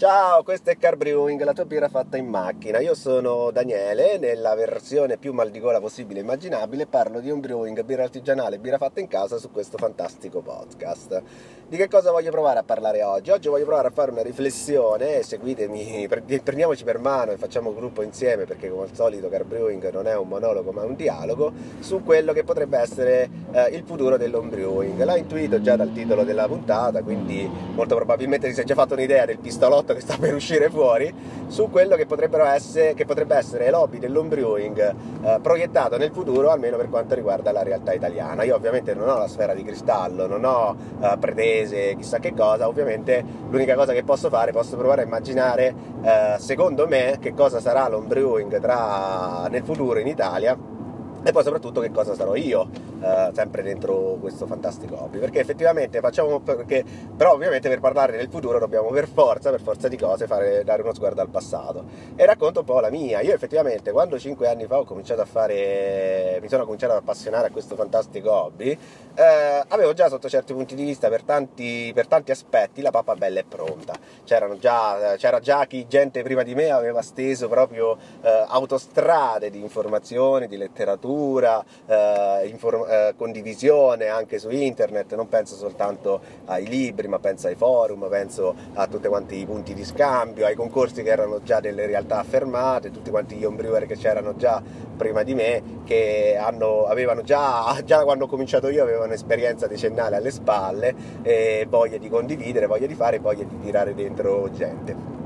Ciao, questo è Car Brewing, la tua birra fatta in macchina. Io sono Daniele, nella versione più mal di gola possibile e immaginabile parlo di un brewing, birra artigianale, birra fatta in casa su questo fantastico podcast. Di che cosa voglio provare a parlare oggi? Oggi voglio provare a fare una riflessione, seguitemi, prendiamoci per mano e facciamo gruppo insieme perché come al solito Car Brewing non è un monologo ma un dialogo su quello che potrebbe essere eh, il futuro dell'home brewing. L'ho intuito già dal titolo della puntata, quindi molto probabilmente ti sei già fatto un'idea del pistolotto prodotto che sta per uscire fuori su quello che, essere, che potrebbe essere l'hobby dell'home brewing eh, proiettato nel futuro, almeno per quanto riguarda la realtà italiana. Io ovviamente non ho la sfera di cristallo, non ho eh, pretese, chissà che cosa, ovviamente l'unica cosa che posso fare, posso provare a immaginare, eh, secondo me, che cosa sarà l'home brewing tra, nel futuro in Italia e poi soprattutto che cosa sarò io eh, sempre dentro questo fantastico hobby. Perché effettivamente facciamo perché però ovviamente per parlare del futuro dobbiamo per forza per forza di cose fare, dare uno sguardo al passato. E racconto un po' la mia. Io effettivamente quando cinque anni fa ho cominciato a fare mi sono cominciato ad appassionare a questo fantastico hobby eh, avevo già sotto certi punti di vista per tanti, per tanti aspetti la pappa bella e pronta. Già, c'era già chi gente prima di me aveva steso proprio eh, autostrade di informazioni di letteratura lettura, eh, inform- eh, condivisione anche su internet, non penso soltanto ai libri, ma penso ai forum, penso a tutti quanti i punti di scambio, ai concorsi che erano già delle realtà affermate, tutti quanti gli homebrewer che c'erano già prima di me, che hanno, avevano già, già quando ho cominciato io, avevano esperienza decennale alle spalle e voglia di condividere, voglia di fare, voglia di tirare dentro gente.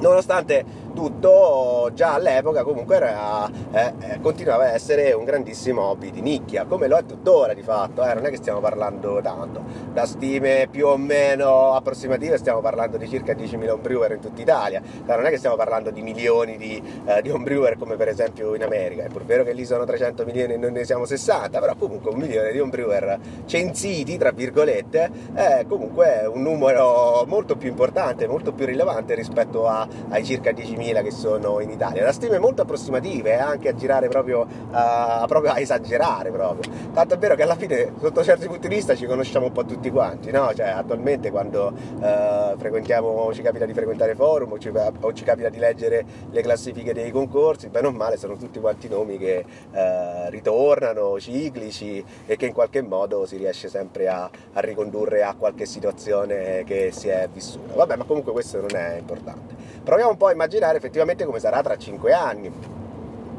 Nonostante tutto, già all'epoca comunque era, eh, eh, continuava a essere un grandissimo hobby di nicchia, come lo è tuttora di fatto, eh, non è che stiamo parlando tanto. Da stime più o meno approssimative stiamo parlando di circa 10.000 homebrewer in tutta Italia, cioè, non è che stiamo parlando di milioni di, eh, di homebrewer come per esempio in America, è pur vero che lì sono 300 milioni e noi ne siamo 60, però comunque un milione di homebrewer censiti, tra virgolette, è comunque un numero molto più importante, molto più rilevante rispetto a ai circa 10.000 che sono in Italia. Da stime molto approssimative, eh, anche a girare proprio, uh, proprio a esagerare proprio. Tanto è vero che alla fine, sotto certi punti di vista, ci conosciamo un po' tutti quanti, no? Cioè, attualmente quando uh, frequentiamo, ci capita di frequentare forum o ci, o ci, capita di leggere le classifiche dei concorsi, bene o male sono tutti quanti nomi che uh, ritornano, ciclici e che in qualche modo si riesce sempre a, a ricondurre a qualche situazione che si è vissuta. Vabbè, ma comunque questo non è importante. Proviamo un po' a immaginare effettivamente come sarà tra 5 anni,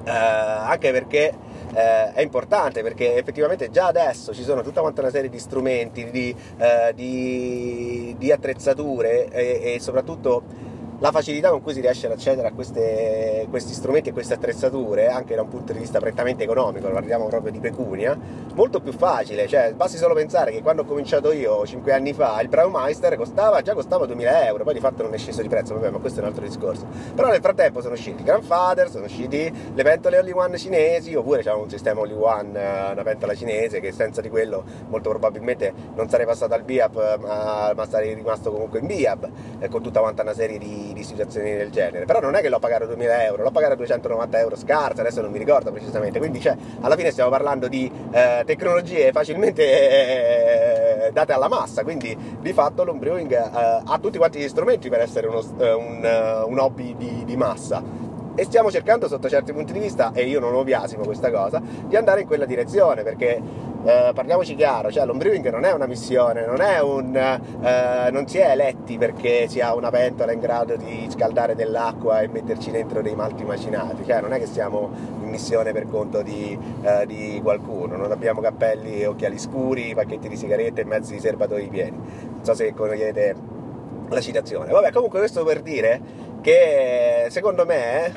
eh, anche perché eh, è importante perché effettivamente già adesso ci sono tutta quanta una serie di strumenti, di, eh, di, di attrezzature e, e soprattutto la facilità con cui si riesce ad accedere a queste, questi strumenti e queste attrezzature, anche da un punto di vista prettamente economico, parliamo proprio di pecunia, molto più facile, cioè basti solo pensare che quando ho cominciato io 5 anni fa il Braumeister costava, già costava 2000 euro, poi di fatto non è sceso di prezzo, vabbè ma questo è un altro discorso, però nel frattempo sono usciti Grandfather, sono usciti le pentole Only One cinesi, oppure c'era un sistema Only One, eh, una pentola cinese che senza di quello molto probabilmente non sarei passato al BIAP ma, ma sarei rimasto comunque in BIAP, eh, con tutta quanta una serie di di, situazioni del genere. Però non è che l'ho pagato 2000 euro, l'ho pagato 290 euro scarsa, adesso non mi ricordo precisamente. Quindi, cioè, alla fine stiamo parlando di eh, tecnologie facilmente eh, date alla massa. Quindi, di fatto, l'homebrewing eh, ha tutti quanti gli strumenti per essere uno, eh, un, eh, un, hobby di, di massa e stiamo cercando sotto certi punti di vista, e io non ho biasimo questa cosa, di andare in quella direzione perché eh, parliamoci chiaro, cioè l'homebrewing non è una missione, non, è un, eh, non si è eletti perché si ha una pentola in grado di scaldare dell'acqua e metterci dentro dei malti macinati, cioè non è che siamo in missione per conto di, eh, di qualcuno, non abbiamo cappelli e occhiali scuri, pacchetti di sigarette e mezzi di serbatoi pieni. Non so se conoscete la citazione. Vabbè, comunque questo per dire che secondo me,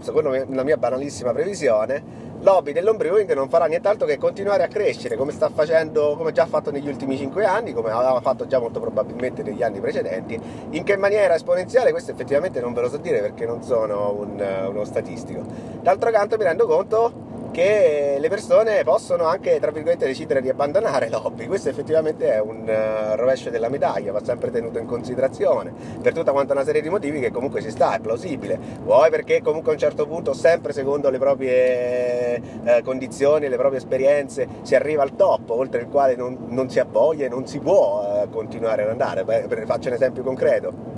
secondo me, la mia banalissima previsione, l'hobby dell'homebrewing non farà nient'altro che continuare a crescere come sta facendo, come già fatto negli ultimi 5 anni, come aveva fatto già molto probabilmente negli anni precedenti. In che maniera esponenziale questo effettivamente non ve lo so dire perché non sono un, uno statistico. D'altro canto mi rendo conto che le persone possono anche, tra virgolette, decidere di abbandonare l'hobby. Questo effettivamente è un uh, rovescio della medaglia, va sempre tenuto in considerazione per tutta quanta una serie di motivi che comunque ci sta, è plausibile. Vuoi perché comunque a un certo punto, sempre secondo le proprie uh, condizioni, le proprie esperienze, si arriva al top, oltre il quale non, non si voglia e non si può uh, continuare ad andare. Beh, faccio un esempio concreto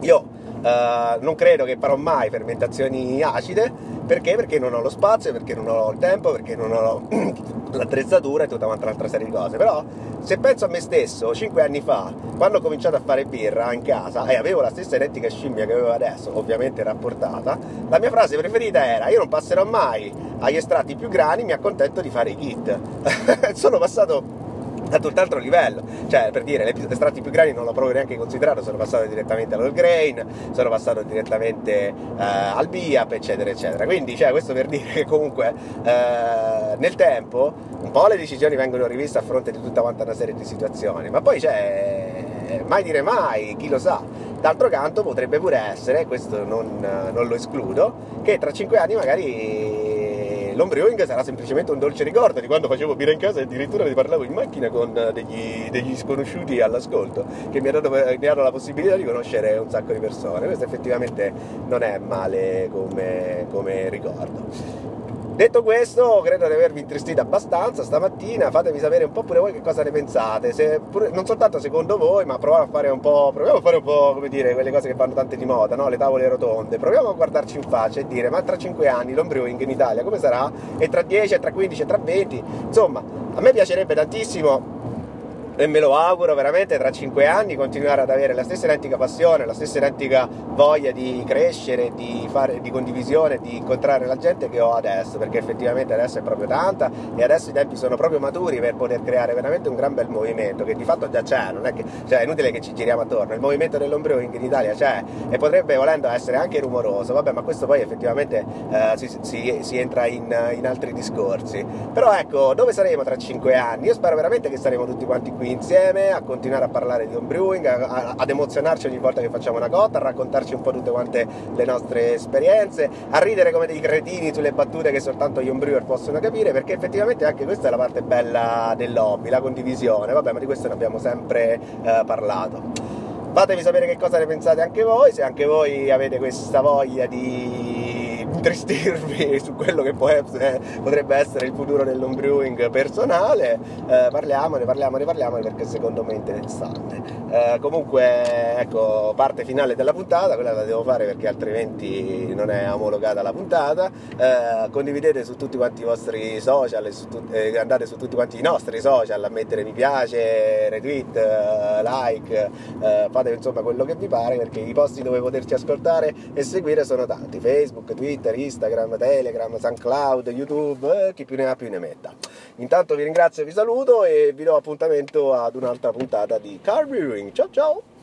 Io Uh, non credo che farò mai fermentazioni acide perché? Perché non ho lo spazio, perché non ho il tempo, perché non ho l'attrezzatura e tutta un'altra serie di cose. Però se penso a me stesso, 5 anni fa, quando ho cominciato a fare birra in casa e avevo la stessa identica scimmia che avevo adesso, ovviamente rapportata, la mia frase preferita era io non passerò mai agli estratti più grani, mi accontento di fare i kit. Sono passato a tutt'altro livello, cioè per dire le estratti più grandi non l'ho proprio neanche considerato, sono passato direttamente all'all grain, sono passato direttamente eh, al BIAP eccetera eccetera, quindi cioè, questo per dire che comunque eh, nel tempo un po' le decisioni vengono riviste a fronte di tutta quanta una serie di situazioni, ma poi c'è mai dire mai, chi lo sa, d'altro canto potrebbe pure essere, questo non, non lo escludo, che tra cinque anni magari l'homebrewing sarà semplicemente un dolce ricordo di quando facevo birra in casa e addirittura ne parlavo in macchina con degli, degli sconosciuti all'ascolto che mi hanno, mi hanno, la possibilità di conoscere un sacco di persone. Questo effettivamente non è male come, come ricordo. Detto questo, credo di avervi intristito abbastanza stamattina. Fatemi sapere un po' pure voi che cosa ne pensate. Pure, non soltanto secondo voi, ma proviamo a fare un po'. Proviamo a fare un po', come dire, quelle cose che vanno tante di moda, no? Le tavole rotonde. Proviamo a guardarci in faccia e dire: ma tra 5 anni l'homebrewing in Italia come sarà? E tra 10, e tra 15, e tra 20? Insomma, a me piacerebbe tantissimo e me lo auguro veramente tra cinque anni continuare ad avere la stessa identica passione, la stessa identica voglia di crescere, di, fare, di condivisione, di incontrare la gente che ho adesso, perché effettivamente adesso è proprio tanta e adesso i tempi sono proprio maturi per poter creare veramente un gran bel movimento che di fatto già c'è, non è, che, cioè, è inutile che ci giriamo attorno, il movimento dell'ombrewing in Italia c'è e potrebbe volendo essere anche rumoroso, vabbè ma questo poi effettivamente eh, si, si, si, entra in, in altri discorsi, però ecco dove saremo tra cinque anni? Io spero veramente che saremo tutti quanti qui insieme, a continuare a parlare di homebrewing, a, ad emozionarci ogni volta che facciamo una cotta, a raccontarci un po' tutte quante le nostre esperienze, a ridere come dei cretini sulle battute che soltanto gli homebrewer possono capire, perché effettivamente anche questa è la parte bella dell'hobby, la condivisione, vabbè ma di questo ne abbiamo sempre eh, parlato. Fatemi sapere che cosa ne pensate anche voi, se anche voi avete questa voglia di intristirvi su quello che essere, potrebbe essere il futuro dell'homebrewing personale, eh, parliamone, parliamone, parliamone perché secondo me è interessante. Eh, comunque, ecco, parte finale della puntata, quella la devo fare perché altrimenti non è omologata la puntata. Eh, condividete su tutti quanti i vostri social, su tu, eh, andate su tutti quanti i nostri social a mettere mi piace, retweet, eh, like, eh, fate insomma quello che vi pare perché i posti dove poterci ascoltare e seguire sono tanti, Facebook, Twitter, Instagram, Telegram, SoundCloud, YouTube, eh, chi più ne ha più ne metta. Intanto vi ringrazio, vi saluto e vi do appuntamento ad un'altra puntata di Car Brewing. Ciao ciao!